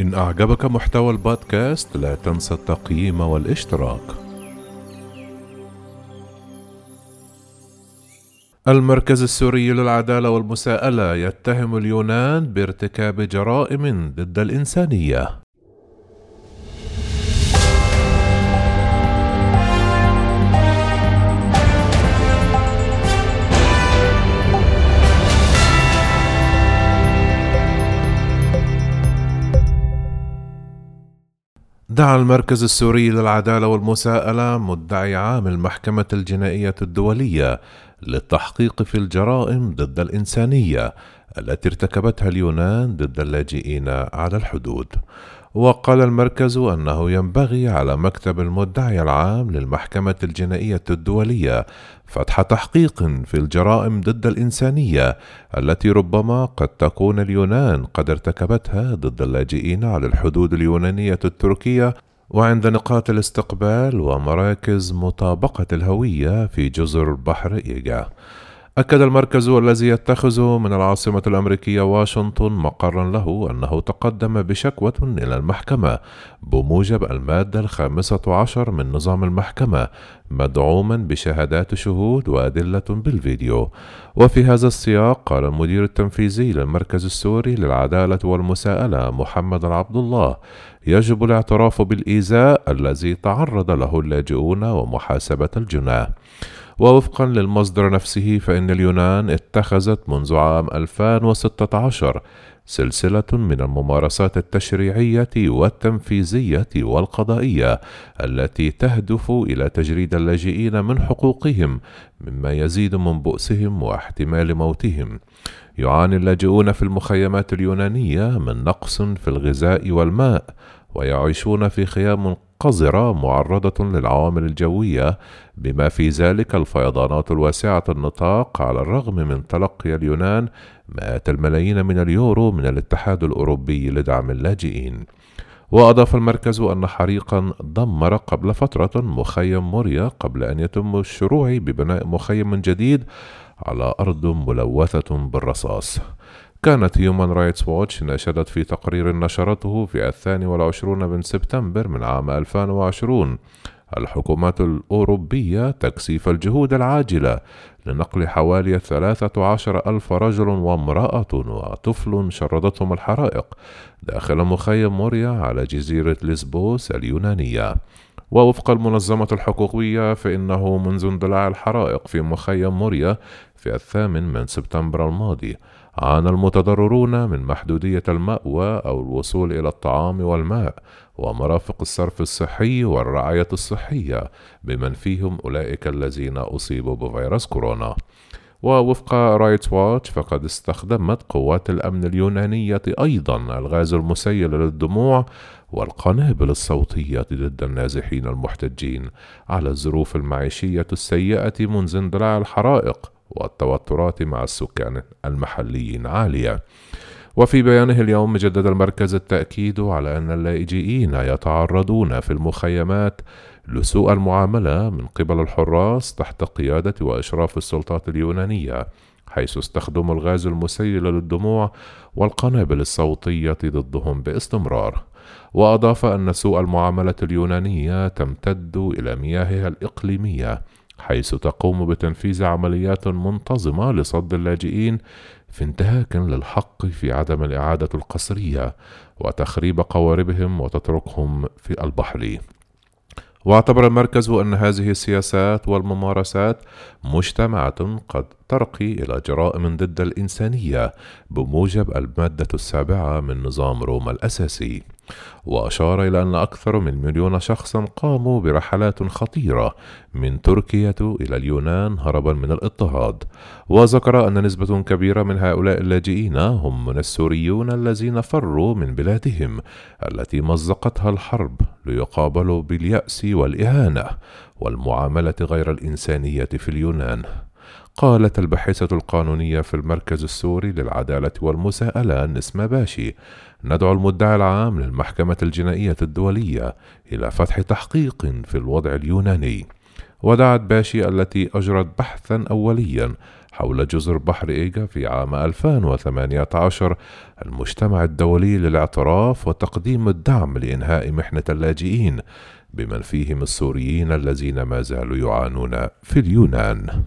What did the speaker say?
إن أعجبك محتوى البودكاست لا تنسى التقييم والاشتراك. المركز السوري للعدالة والمساءلة يتهم اليونان بارتكاب جرائم ضد الإنسانية. دعا المركز السوري للعدالة والمساءلة مدعي عام المحكمة الجنائية الدولية للتحقيق في الجرائم ضد الإنسانية. التي ارتكبتها اليونان ضد اللاجئين على الحدود. وقال المركز أنه ينبغي على مكتب المدعي العام للمحكمة الجنائية الدولية فتح تحقيق في الجرائم ضد الإنسانية التي ربما قد تكون اليونان قد ارتكبتها ضد اللاجئين على الحدود اليونانية التركية وعند نقاط الاستقبال ومراكز مطابقة الهوية في جزر بحر إيجا أكد المركز الذي يتخذ من العاصمة الأمريكية واشنطن مقرا له أنه تقدم بشكوى إلى المحكمة بموجب المادة الخامسة عشر من نظام المحكمة مدعوما بشهادات شهود وأدلة بالفيديو. وفي هذا السياق قال المدير التنفيذي للمركز السوري للعدالة والمساءلة محمد عبد الله يجب الاعتراف بالإيذاء الذي تعرض له اللاجئون ومحاسبة الجناه ووفقا للمصدر نفسه فإن اليونان اتخذت منذ عام 2016 سلسلة من الممارسات التشريعية والتنفيذية والقضائية التي تهدف إلى تجريد اللاجئين من حقوقهم مما يزيد من بؤسهم واحتمال موتهم. يعاني اللاجئون في المخيمات اليونانية من نقص في الغذاء والماء ويعيشون في خيام قذرة معرضة للعوامل الجوية بما في ذلك الفيضانات الواسعة النطاق على الرغم من تلقي اليونان مئات الملايين من اليورو من الاتحاد الأوروبي لدعم اللاجئين. وأضاف المركز أن حريقا دمر قبل فترة مخيم موريا قبل أن يتم الشروع ببناء مخيم جديد على أرض ملوثة بالرصاص. كانت هيومان رايتس ووتش ناشدت في تقرير نشرته في الثاني والعشرون من سبتمبر من عام 2020 الحكومات الأوروبية تكثيف الجهود العاجلة لنقل حوالي ثلاثة عشر ألف رجل وامرأة وطفل شردتهم الحرائق داخل مخيم موريا على جزيرة ليسبوس اليونانية. ووفق المنظمة الحقوقية فإنه منذ اندلاع الحرائق في مخيم موريا في الثامن من سبتمبر الماضي عانى المتضررون من محدودية المأوى أو الوصول إلى الطعام والماء ومرافق الصرف الصحي والرعاية الصحية بمن فيهم أولئك الذين أصيبوا بفيروس كورونا. ووفق رايت واتش فقد استخدمت قوات الأمن اليونانية أيضا الغاز المسيل للدموع والقنابل الصوتية ضد النازحين المحتجين على الظروف المعيشية السيئة منذ اندلاع الحرائق والتوترات مع السكان المحليين عالية وفي بيانه اليوم جدد المركز التأكيد على أن اللاجئين يتعرضون في المخيمات لسوء المعاملة من قبل الحراس تحت قيادة وإشراف السلطات اليونانية حيث استخدموا الغاز المسيل للدموع والقنابل الصوتية ضدهم باستمرار. وأضاف أن سوء المعاملة اليونانية تمتد إلى مياهها الإقليمية حيث تقوم بتنفيذ عمليات منتظمة لصد اللاجئين في انتهاك للحق في عدم الإعادة القسرية وتخريب قواربهم وتتركهم في البحر. واعتبر المركز أن هذه السياسات والممارسات مجتمعة قد ترقي إلى جرائم ضد الإنسانية بموجب المادة السابعة من نظام روما الأساسي. وأشار إلى أن أكثر من مليون شخص قاموا برحلات خطيرة من تركيا إلى اليونان هربا من الاضطهاد. وذكر أن نسبة كبيرة من هؤلاء اللاجئين هم من السوريون الذين فروا من بلادهم التي مزقتها الحرب ليقابلوا باليأس والإهانة والمعاملة غير الإنسانية في اليونان. قالت الباحثة القانونية في المركز السوري للعدالة والمساءلة نسمة باشي ندعو المدعي العام للمحكمة الجنائية الدولية إلى فتح تحقيق في الوضع اليوناني. ودعت باشي التي أجرت بحثا أوليا حول جزر بحر إيجا في عام 2018 المجتمع الدولي للاعتراف وتقديم الدعم لإنهاء محنة اللاجئين بمن فيهم السوريين الذين ما زالوا يعانون في اليونان.